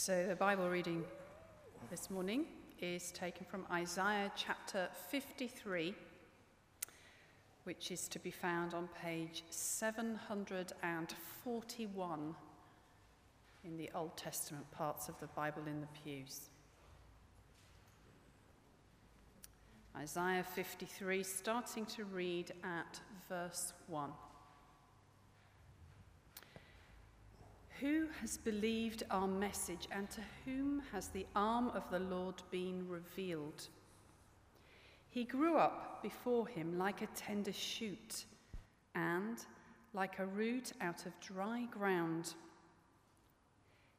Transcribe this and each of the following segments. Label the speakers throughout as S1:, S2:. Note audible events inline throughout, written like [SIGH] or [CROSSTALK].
S1: So the Bible reading this morning is taken from Isaiah chapter 53, which is to be found on page 741 in the Old Testament parts of the Bible in the pews. Isaiah 53, starting to read at verse 1. Who has believed our message, and to whom has the arm of the Lord been revealed? He grew up before him like a tender shoot, and like a root out of dry ground.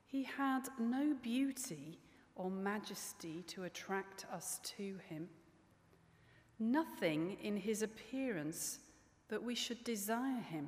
S1: He had no beauty or majesty to attract us to him, nothing in his appearance that we should desire him.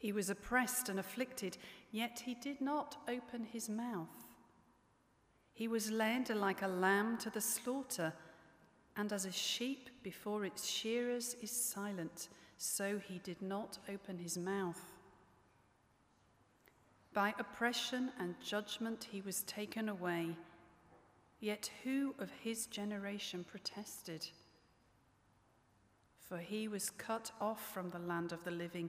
S1: He was oppressed and afflicted, yet he did not open his mouth. He was led like a lamb to the slaughter, and as a sheep before its shearers is silent, so he did not open his mouth. By oppression and judgment he was taken away. Yet who of his generation protested? For he was cut off from the land of the living.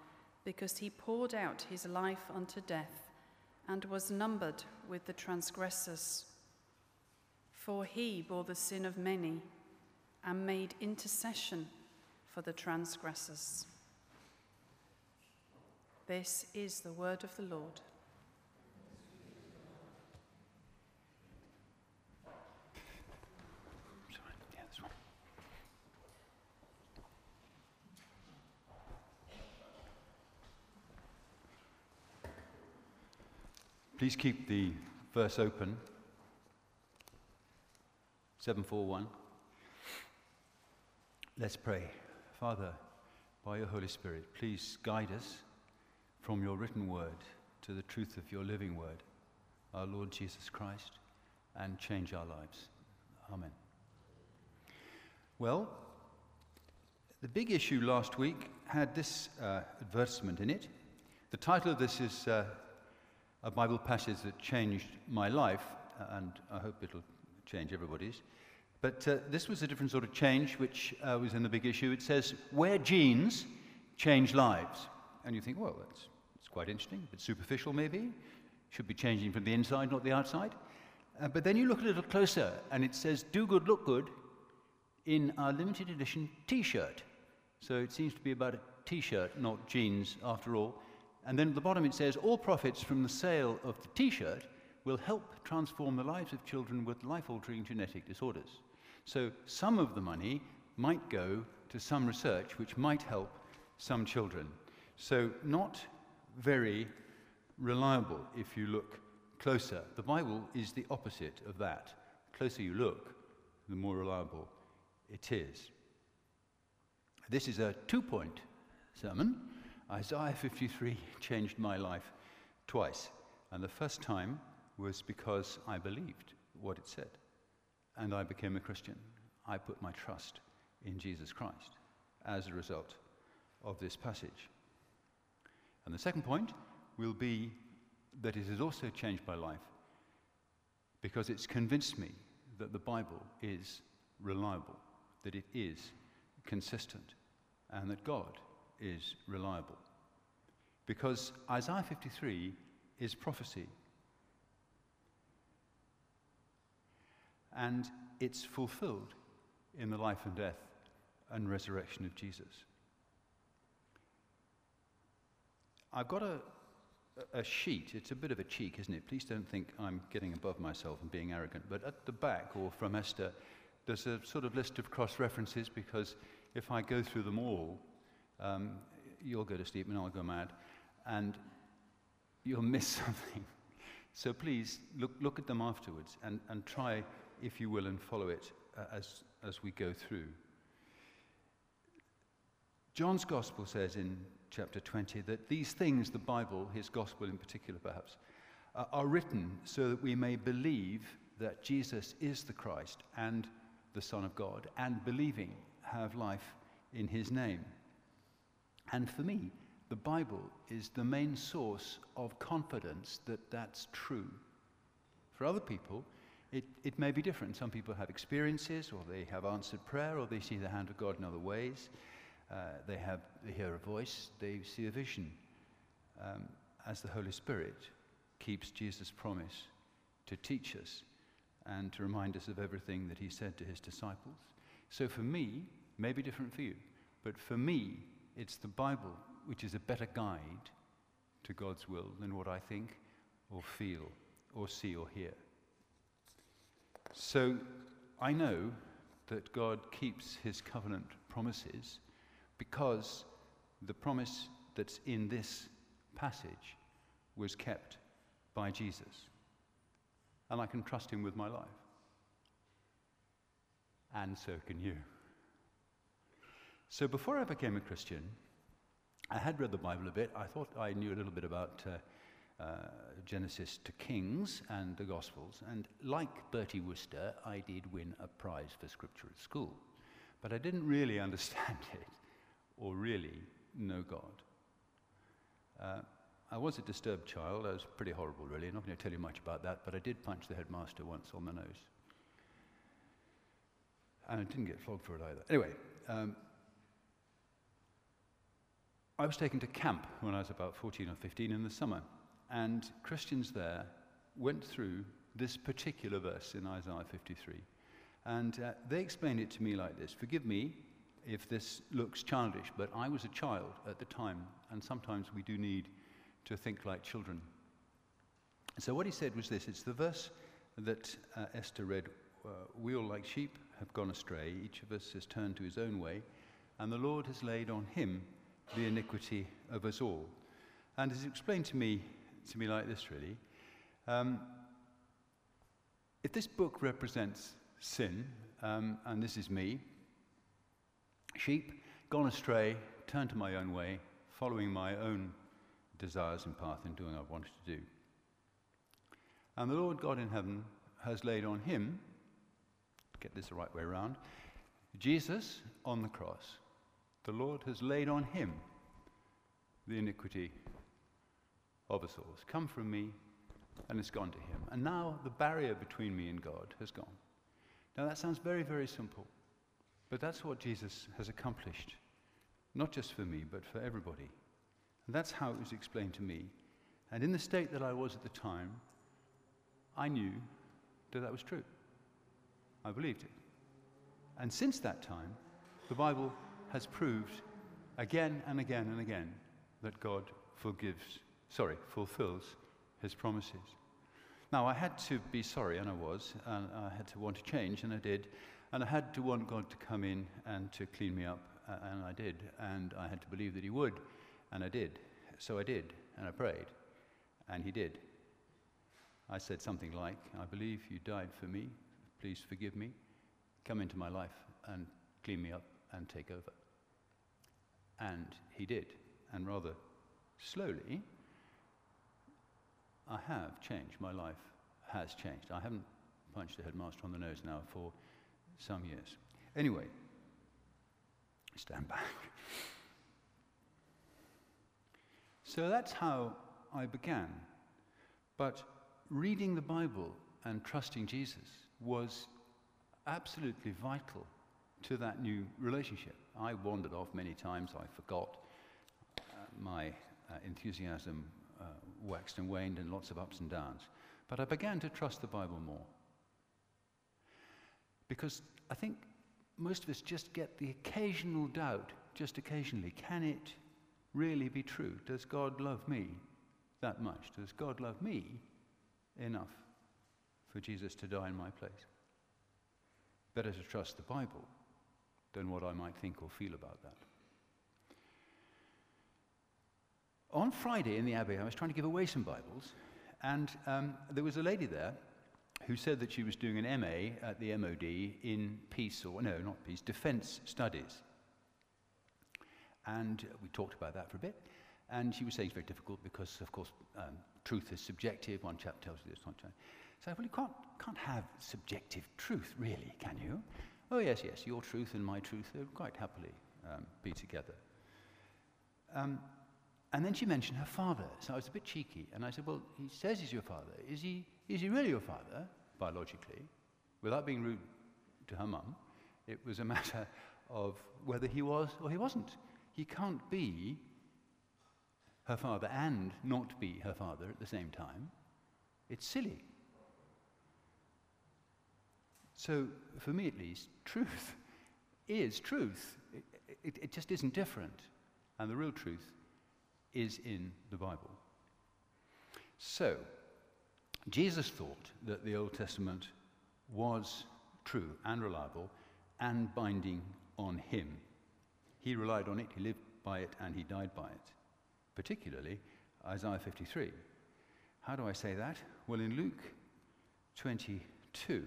S1: because he poured out his life unto death and was numbered with the transgressors. For he bore the sin of many and made intercession for the transgressors. This is the word of the Lord.
S2: Please keep the verse open. 741. Let's pray. Father, by your Holy Spirit, please guide us from your written word to the truth of your living word, our Lord Jesus Christ, and change our lives. Amen. Well, the big issue last week had this uh, advertisement in it. The title of this is uh, a Bible passage that changed my life, and I hope it'll change everybody's. But uh, this was a different sort of change, which uh, was in the big issue. It says, Where genes change lives. And you think, well, that's, that's quite interesting, but superficial maybe. Should be changing from the inside, not the outside. Uh, but then you look a little closer, and it says, Do good, look good, in our limited edition t shirt. So it seems to be about a t shirt, not jeans, after all. And then at the bottom it says, all profits from the sale of the t shirt will help transform the lives of children with life altering genetic disorders. So some of the money might go to some research which might help some children. So, not very reliable if you look closer. The Bible is the opposite of that. The closer you look, the more reliable it is. This is a two point sermon. Isaiah 53 changed my life twice. And the first time was because I believed what it said. And I became a Christian. I put my trust in Jesus Christ as a result of this passage. And the second point will be that it has also changed my life because it's convinced me that the Bible is reliable, that it is consistent, and that God is reliable. Because Isaiah 53 is prophecy. And it's fulfilled in the life and death and resurrection of Jesus. I've got a, a sheet. It's a bit of a cheek, isn't it? Please don't think I'm getting above myself and being arrogant. But at the back, or from Esther, there's a sort of list of cross references because if I go through them all, um, you'll go to sleep and I'll go mad, and you'll miss [LAUGHS] something. So please look, look at them afterwards and, and try, if you will, and follow it uh, as, as we go through. John's Gospel says in chapter 20 that these things, the Bible, his Gospel in particular perhaps, uh, are written so that we may believe that Jesus is the Christ and the Son of God, and believing have life in his name. And for me, the Bible is the main source of confidence that that's true. For other people, it, it may be different. Some people have experiences, or they have answered prayer, or they see the hand of God in other ways. Uh, they, have, they hear a voice, they see a vision. Um, as the Holy Spirit keeps Jesus' promise to teach us and to remind us of everything that he said to his disciples. So for me, maybe different for you, but for me, it's the Bible which is a better guide to God's will than what I think or feel or see or hear. So I know that God keeps his covenant promises because the promise that's in this passage was kept by Jesus. And I can trust him with my life. And so can you. So before I became a Christian, I had read the Bible a bit. I thought I knew a little bit about uh, uh, Genesis to Kings and the Gospels. And like Bertie Wooster, I did win a prize for scripture at school. But I didn't really understand [LAUGHS] it or really know God. Uh, I was a disturbed child. I was pretty horrible, really. I'm not going to tell you much about that, but I did punch the headmaster once on the nose. And I didn't get flogged for it either. Anyway, um, I was taken to camp when I was about 14 or 15 in the summer, and Christians there went through this particular verse in Isaiah 53. And uh, they explained it to me like this Forgive me if this looks childish, but I was a child at the time, and sometimes we do need to think like children. So, what he said was this it's the verse that uh, Esther read uh, We all, like sheep, have gone astray. Each of us has turned to his own way, and the Lord has laid on him the iniquity of us all. And it's explained to me, to me like this, really. Um, if this book represents sin, um, and this is me, sheep, gone astray, turned to my own way, following my own desires and path and doing what I wanted to do. And the Lord God in heaven has laid on him, get this the right way around, Jesus on the cross, the Lord has laid on him the iniquity of us all. It's come from me and it's gone to him. And now the barrier between me and God has gone. Now that sounds very, very simple, but that's what Jesus has accomplished, not just for me, but for everybody. And that's how it was explained to me. And in the state that I was at the time, I knew that that was true. I believed it. And since that time, the Bible has proved again and again and again that God forgives, sorry, fulfills his promises. Now, I had to be sorry, and I was, and I had to want to change, and I did. And I had to want God to come in and to clean me up, and I did. And I had to believe that He would, and I did. So I did, and I prayed, and He did. I said something like, I believe you died for me. Please forgive me. Come into my life and clean me up and take over. And He did. And rather slowly, I have changed. My life has changed. I haven't punched a headmaster on the nose now for some years. Anyway, stand back. So that's how I began. But reading the Bible and trusting Jesus was absolutely vital to that new relationship. I wandered off many times. I forgot. Uh, my uh, enthusiasm uh, waxed and waned and lots of ups and downs. But I began to trust the Bible more. Because I think most of us just get the occasional doubt, just occasionally. Can it really be true? Does God love me that much? Does God love me enough for Jesus to die in my place? Better to trust the Bible than what I might think or feel about that. On Friday in the Abbey, I was trying to give away some Bibles, and um, there was a lady there who said that she was doing an MA at the MOD in peace, or no, not peace, defense studies. And we talked about that for a bit. And she was saying it's very difficult because, of course, um, truth is subjective. One chap tells you this, one chap. So, well, you can't, can't have subjective truth, really, can you? Oh, yes, yes, your truth and my truth, they quite happily um, be together. Um, and then she mentioned her father. So I was a bit cheeky. And I said, Well, he says he's your father. Is he, is he really your father, biologically? Without being rude to her mum, it was a [LAUGHS] matter of whether he was or he wasn't. He can't be her father and not be her father at the same time. It's silly. So, for me at least, [LAUGHS] truth is truth. It, it, it, just isn't different. And the real truth is in the Bible. So, Jesus thought that the Old Testament was true and reliable and binding on him. He relied on it, he lived by it, and he died by it. Particularly Isaiah 53. How do I say that? Well, in Luke 22,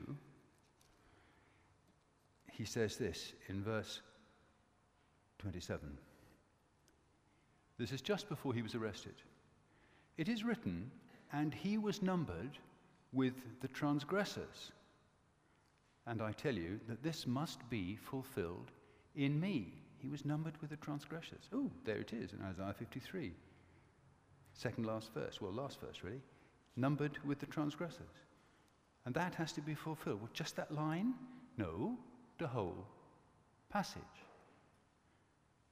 S2: he says this in verse 27. This is just before he was arrested. It is written, and he was numbered with the transgressors. And I tell you that this must be fulfilled in me. He was numbered with the transgressors. Oh, there it is in Isaiah 53. Second last verse. Well, last verse, really. Numbered with the transgressors. And that has to be fulfilled. Well, just that line? No the whole passage.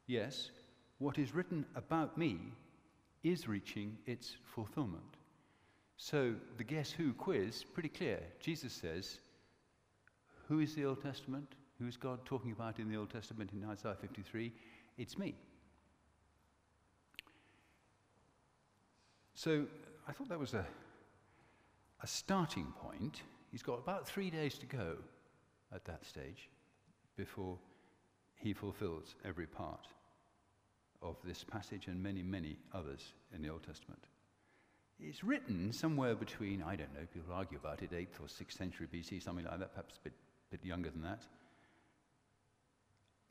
S2: Yes, what is written about me is reaching its fulfillment. So the Guess Who quiz, pretty clear. Jesus says, Who is the Old Testament? Who is God talking about in the Old Testament in Isaiah 53? It's me. So I thought that was a, a starting point. He's got about three days to go at that stage before he fulfills every part of this passage and many, many others in the Old Testament. It's written somewhere between, I don't know, people argue about it, 8th or 6th century BC, something like that, perhaps a bit, bit younger than that.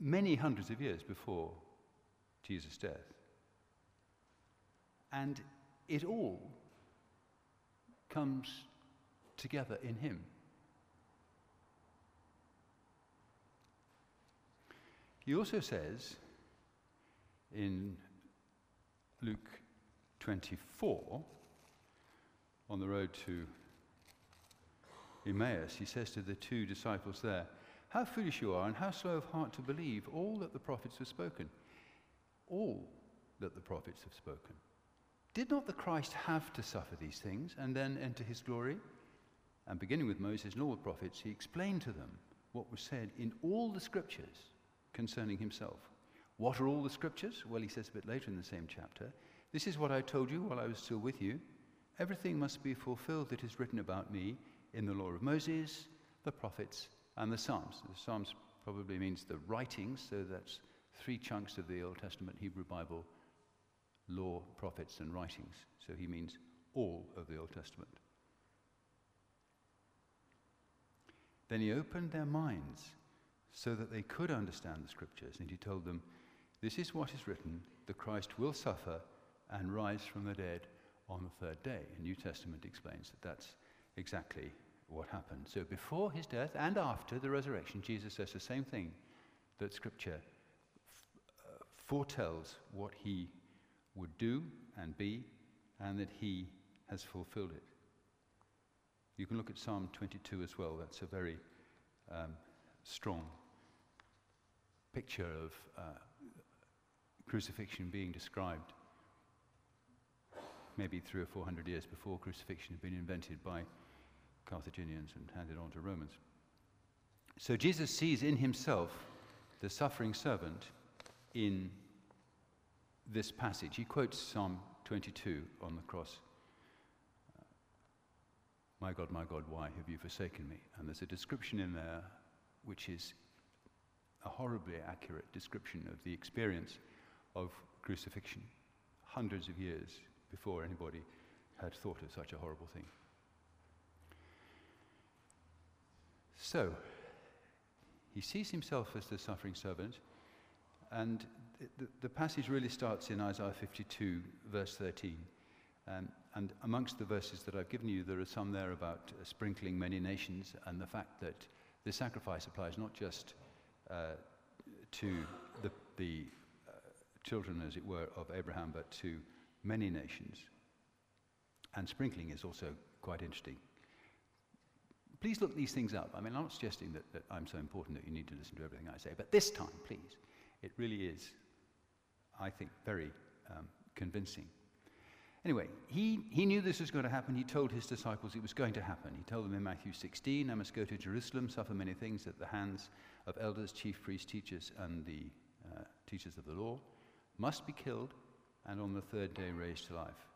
S2: Many hundreds of years before Jesus' death. And it all comes together in him. He also says in Luke 24, on the road to Emmaus, he says to the two disciples there, How foolish you are, and how slow of heart to believe all that the prophets have spoken. All that the prophets have spoken. Did not the Christ have to suffer these things and then enter his glory? And beginning with Moses and all the prophets, he explained to them what was said in all the scriptures concerning himself. What are all the scriptures? Well, he says a bit later in the same chapter. This is what I told you while I was still with you. everything must be fulfilled that is written about me in the law of Moses, the prophets, and the Psalms. The Psalms probably means the writings, so that's three chunks of the Old Testament Hebrew Bible law, prophets, and writings. So he means all of the Old Testament. Then he opened their minds so that they could understand the scriptures, and he told them, This is what is written the Christ will suffer and rise from the dead on the third day. The New Testament explains that that's exactly what happened. So before his death and after the resurrection, Jesus says the same thing that Scripture f- uh, foretells what he would do and be, and that he has fulfilled it. You can look at Psalm 22 as well. That's a very um, strong picture of uh, crucifixion being described maybe three or four hundred years before crucifixion had been invented by Carthaginians and handed on to Romans. So Jesus sees in himself the suffering servant in this passage. He quotes Psalm 22 on the cross. My God, my God, why have you forsaken me? And there's a description in there which is a horribly accurate description of the experience of crucifixion hundreds of years before anybody had thought of such a horrible thing. So, he sees himself as the suffering servant, and the, the passage really starts in Isaiah 52, verse 13. Um, and amongst the verses that I've given you, there are some there about uh, sprinkling many nations and the fact that the sacrifice applies not just uh, to the, the uh, children, as it were, of Abraham, but to many nations. And sprinkling is also quite interesting. Please look these things up. I mean, I'm not suggesting that, that I'm so important that you need to listen to everything I say, but this time, please, it really is, I think, very um, convincing. Anyway, he, he knew this was going to happen. He told his disciples it was going to happen. He told them in Matthew 16, I must go to Jerusalem, suffer many things at the hands of elders, chief priests, teachers, and the uh, teachers of the law, must be killed, and on the third day raised to life.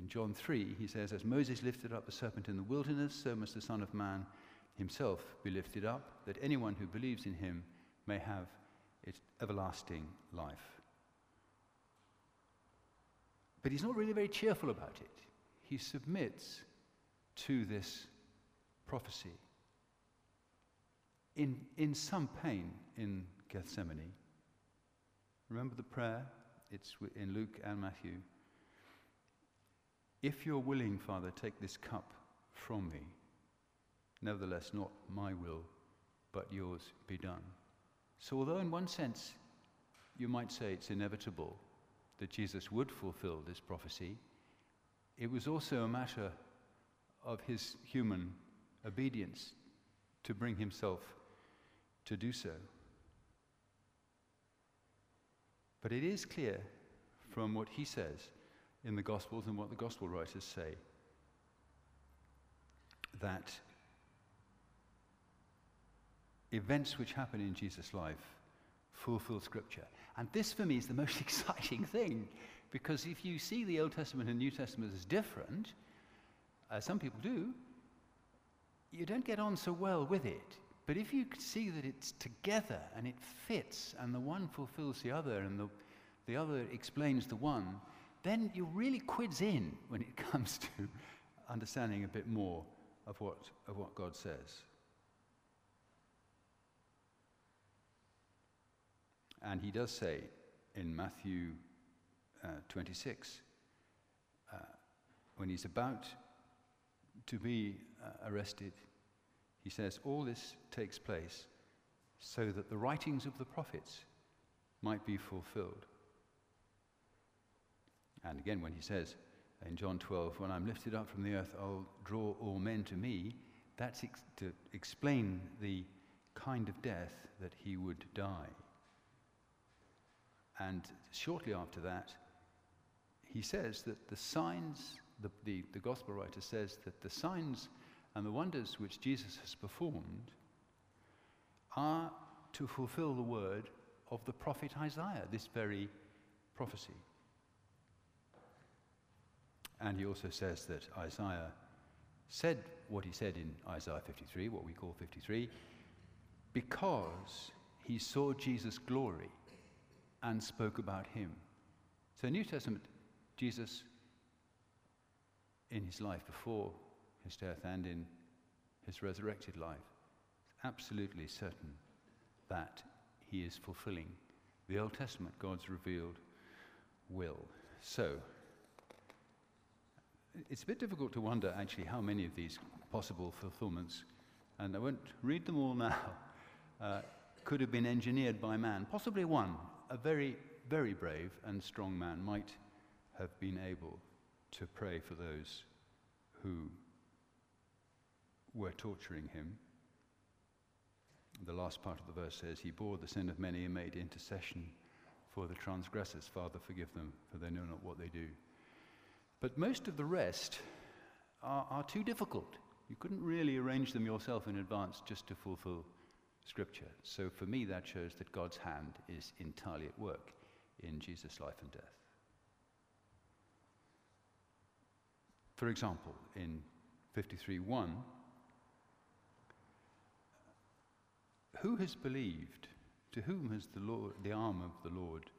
S2: In John 3, he says, As Moses lifted up the serpent in the wilderness, so must the Son of Man himself be lifted up, that anyone who believes in him may have its everlasting life. But he's not really very cheerful about it. He submits to this prophecy in, in some pain in Gethsemane. Remember the prayer? It's in Luke and Matthew. If you're willing, Father, take this cup from me. Nevertheless, not my will, but yours be done. So, although in one sense you might say it's inevitable that Jesus would fulfill this prophecy, it was also a matter of his human obedience to bring himself to do so. But it is clear from what he says in the Gospels and what the Gospel writers say that events which happen in Jesus' life fulfill Scripture. And this, for me, is the most [LAUGHS] exciting thing because if you see the Old Testament and New Testament as different, as some people do, you don't get on so well with it. But if you see that it's together and it fits and the one fulfills the other and the, the other explains the one, then you're really quids in when it [LAUGHS] comes to understanding a bit more of what, of what God says. And he does say in Matthew uh, 26, uh, when he's about to be uh, arrested, he says, All this takes place so that the writings of the prophets might be fulfilled. And again, when he says in John 12, When I'm lifted up from the earth, I'll draw all men to me, that's ex- to explain the kind of death that he would die. And shortly after that, he says that the signs, the, the, the gospel writer says that the signs and the wonders which Jesus has performed are to fulfill the word of the prophet Isaiah, this very prophecy. And he also says that Isaiah said what he said in Isaiah 53, what we call 53, because he saw Jesus' glory and spoke about him. So, New Testament, Jesus, in his life before his death and in his resurrected life, it's absolutely certain that he is fulfilling the Old Testament, God's revealed will. So, it's a bit difficult to wonder actually how many of these possible fulfillments, and I won't read them all [LAUGHS] now, uh, could have been engineered by man. Possibly one, a very, very brave and strong man, might have been able to pray for those who were torturing him. The last part of the verse says, He bore the sin of many and made intercession for the transgressors. Father, forgive them, for they know not what they do. But most of the rest are, are too difficult. You couldn't really arrange them yourself in advance just to fulfill Scripture. So for me, that shows that God's hand is entirely at work in Jesus' life and death. For example, in 53:1, who has believed? To whom has the, Lord, the arm of the Lord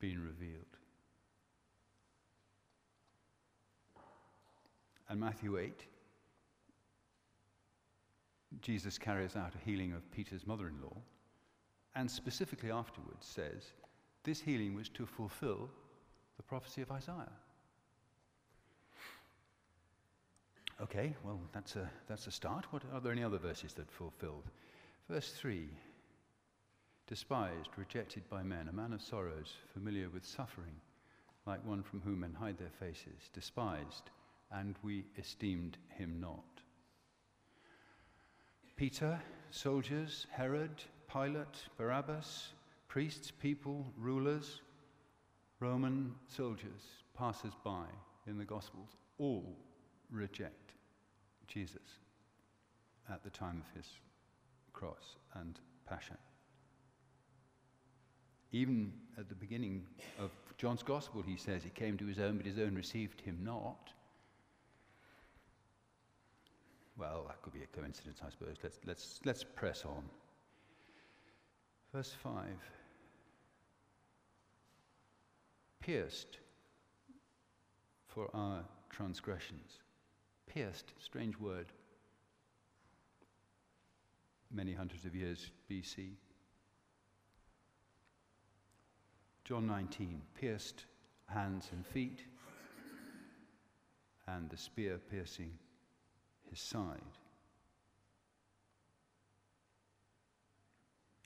S2: been revealed? And Matthew 8, Jesus carries out a healing of Peter's mother in law, and specifically afterwards says, This healing was to fulfill the prophecy of Isaiah. Okay, well, that's a, that's a start. What, are there any other verses that fulfilled? Verse 3 Despised, rejected by men, a man of sorrows, familiar with suffering, like one from whom men hide their faces, despised, and we esteemed him not. Peter, soldiers, Herod, Pilate, Barabbas, priests, people, rulers, Roman soldiers, passers by in the Gospels, all reject Jesus at the time of his cross and passion. Even at the beginning of John's Gospel, he says he came to his own, but his own received him not. Well, that could be a coincidence, I suppose. Let's, let's, let's press on. Verse 5 Pierced for our transgressions. Pierced, strange word. Many hundreds of years BC. John 19, pierced hands and feet, and the spear piercing his side.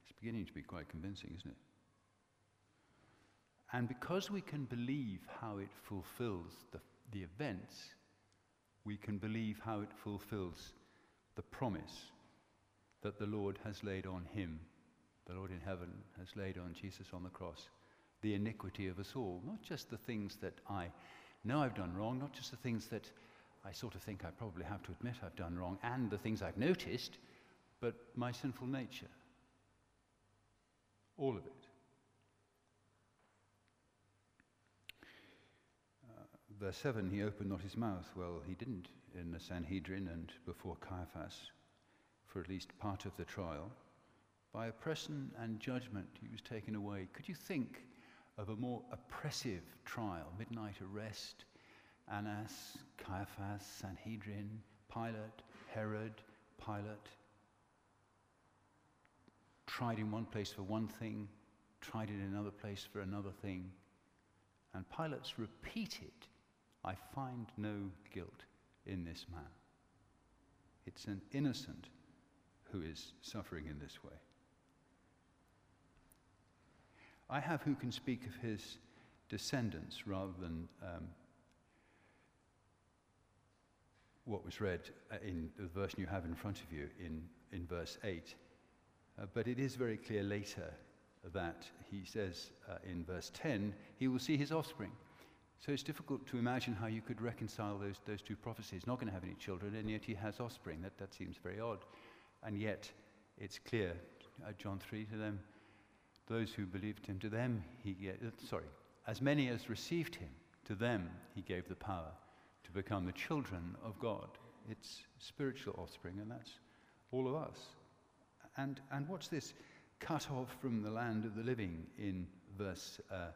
S2: It's beginning to be quite convincing, isn't it? And because we can believe how it fulfills the, the events, we can believe how it fulfills the promise that the Lord has laid on him, the Lord in heaven has laid on Jesus on the cross, the iniquity of us all. Not just the things that I know I've done wrong, not just the things that I sort of think I probably have to admit I've done wrong, and the things I've noticed, but my sinful nature. All of it. Uh, verse 7 He opened not his mouth. Well, he didn't in the Sanhedrin and before Caiaphas for at least part of the trial. By oppression and judgment, he was taken away. Could you think of a more oppressive trial? Midnight arrest, Annas, Caiaphas, Sanhedrin, Pilate, Herod, Pilate. Tried in one place for one thing, tried in another place for another thing. And Pilate's repeated, I find no guilt in this man. It's an innocent who is suffering in this way. I have who can speak of his descendants rather than um, what was read uh, in the version you have in front of you in, in verse 8. Uh, but it is very clear later that he says uh, in verse 10, he will see his offspring. So it's difficult to imagine how you could reconcile those, those two prophecies. Not going to have any children, and yet he has offspring. That, that seems very odd. And yet it's clear, uh, John 3 to them, those who believed him, to them he, uh, sorry, as many as received him, To them, he gave the power to become the children of God. It's spiritual offspring, and that's all of us. And, and what's this? Cut off from the land of the living in verse uh,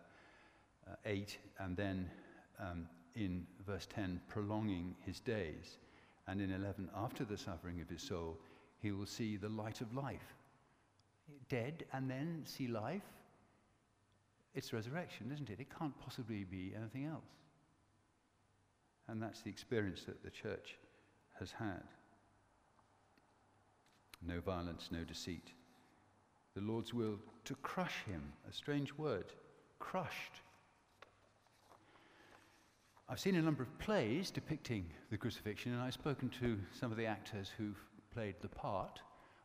S2: uh, 8, and then um, in verse 10, prolonging his days. And in 11, after the suffering of his soul, he will see the light of life. Dead and then see life? It's resurrection, isn't it? It can't possibly be anything else. And that's the experience that the church has had. No violence, no deceit. The Lord's will to crush him, a strange word, crushed. I've seen a number of plays depicting the crucifixion, and I've spoken to some of the actors who've played the part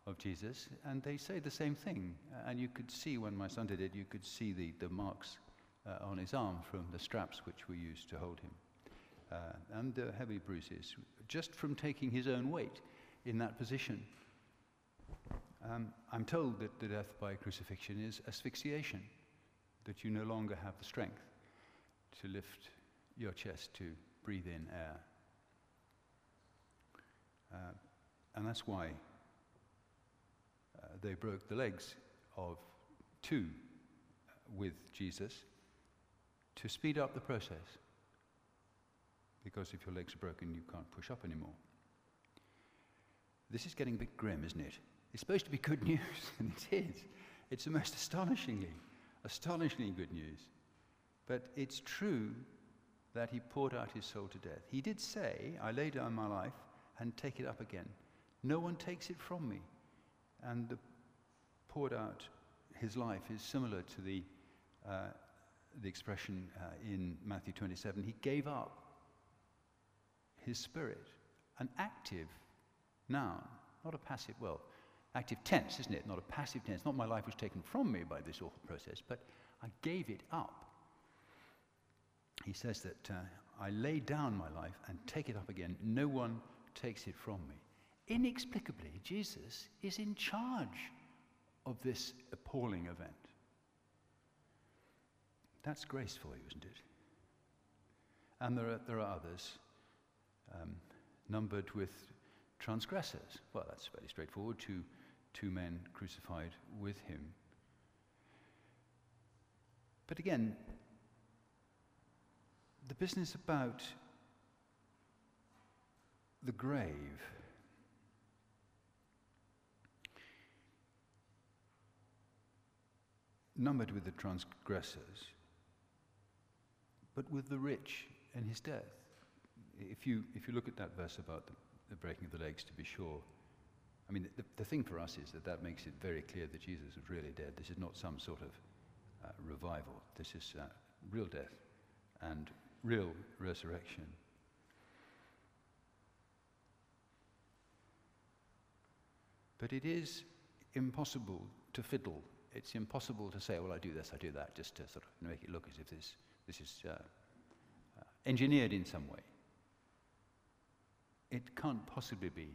S2: of Jesus, and they say the same thing. And you could see when my son did it, you could see the, the marks uh, on his arm from the straps which were used to hold him, uh, and the heavy bruises, just from taking his own weight in that position. Um, I'm told that the death by crucifixion is asphyxiation, that you no longer have the strength to lift your chest to breathe in air. Uh, and that's why uh, they broke the legs of two with Jesus to speed up the process. Because if your legs are broken, you can't push up anymore. This is getting a bit grim, isn't it? It's supposed to be good [LAUGHS] news, and it is. It's the most astonishingly, astonishingly good news. But it's true that he poured out his soul to death. He did say, I lay down my life and take it up again. No one takes it from me. And the poured out his life is similar to the, uh, the expression uh, in Matthew 27. He gave up his spirit, an active noun, not a passive, well, active tense, isn't it? Not a passive tense. Not my life was taken from me by this awful process, but I gave it up. He says that uh, I lay down my life and take it up again. No one takes it from me. Inexplicably, Jesus is in charge of this appalling event. That's grace for you, isn't it? And there are, there are others um, numbered with transgressors. Well, that's very straightforward. Two, two men crucified with him. But again, the business about the grave numbered with the transgressors, but with the rich in his death. If you, if you look at that verse about the, the breaking of the legs, to be sure, I mean, the, the, thing for us is that that makes it very clear that Jesus was really dead. This is not some sort of uh, revival. This is uh, real death and real resurrection. But it is impossible to fiddle it's impossible to say, well, I do this, I do that, just to sort of make it look as if this, this is uh, uh, engineered in some way. It can't possibly be.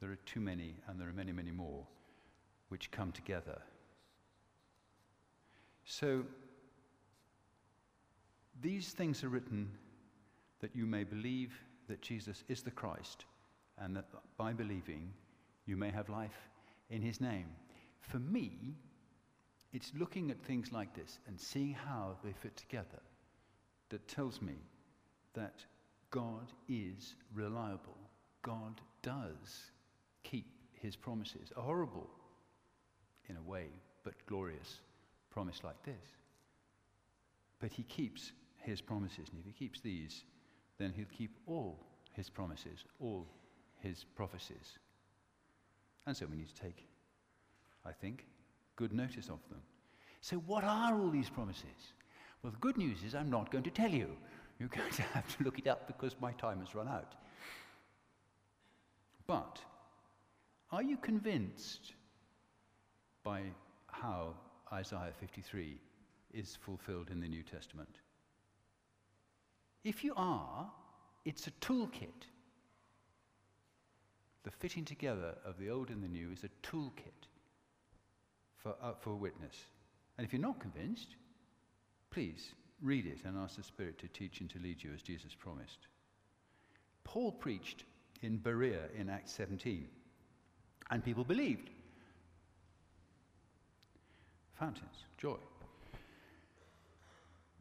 S2: There are too many, and there are many, many more, which come together. So, these things are written that you may believe that Jesus is the Christ, and that by believing you may have life in his name. For me, it's looking at things like this and seeing how they fit together that tells me that God is reliable. God does keep his promises. A horrible, in a way, but glorious promise like this. But he keeps his promises, and if he keeps these, then he'll keep all his promises, all his prophecies. And so we need to take I think, good notice of them. So, what are all these promises? Well, the good news is I'm not going to tell you. You're [LAUGHS] going to have to look it up because my time has run out. But are you convinced by how Isaiah 53 is fulfilled in the New Testament? If you are, it's a toolkit. The fitting together of the old and the new is a toolkit for, uh, for witness. And if you're not convinced, please read it and ask the Spirit to teach and to lead you as Jesus promised. Paul preached in Berea in Acts 17, and people believed. Fountains, joy.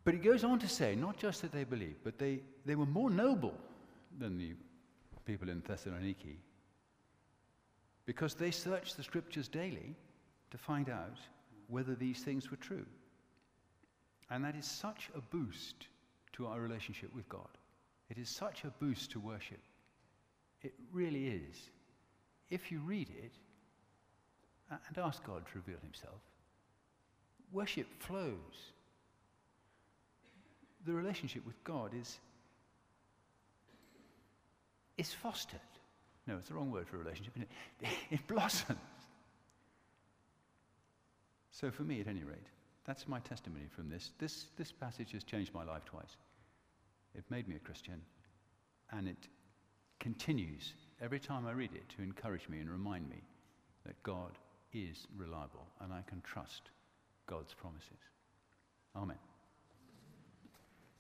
S2: But he goes on to say, not just that they believed, but they, they were more noble than the people in Thessaloniki because they searched the scriptures daily to find out whether these things were true. And that is such a boost to our relationship with God. It is such a boost to worship. It really is. If you read it and ask God to reveal himself, worship flows. The relationship with God is, is fostered. No, it's the wrong word for relationship. It? [LAUGHS] it blossoms. So, for me, at any rate, that's my testimony from this. This, this passage has changed my life twice. It made me a Christian, and it continues every time I read it to encourage me and remind me that God is reliable and I can trust God's promises. Amen.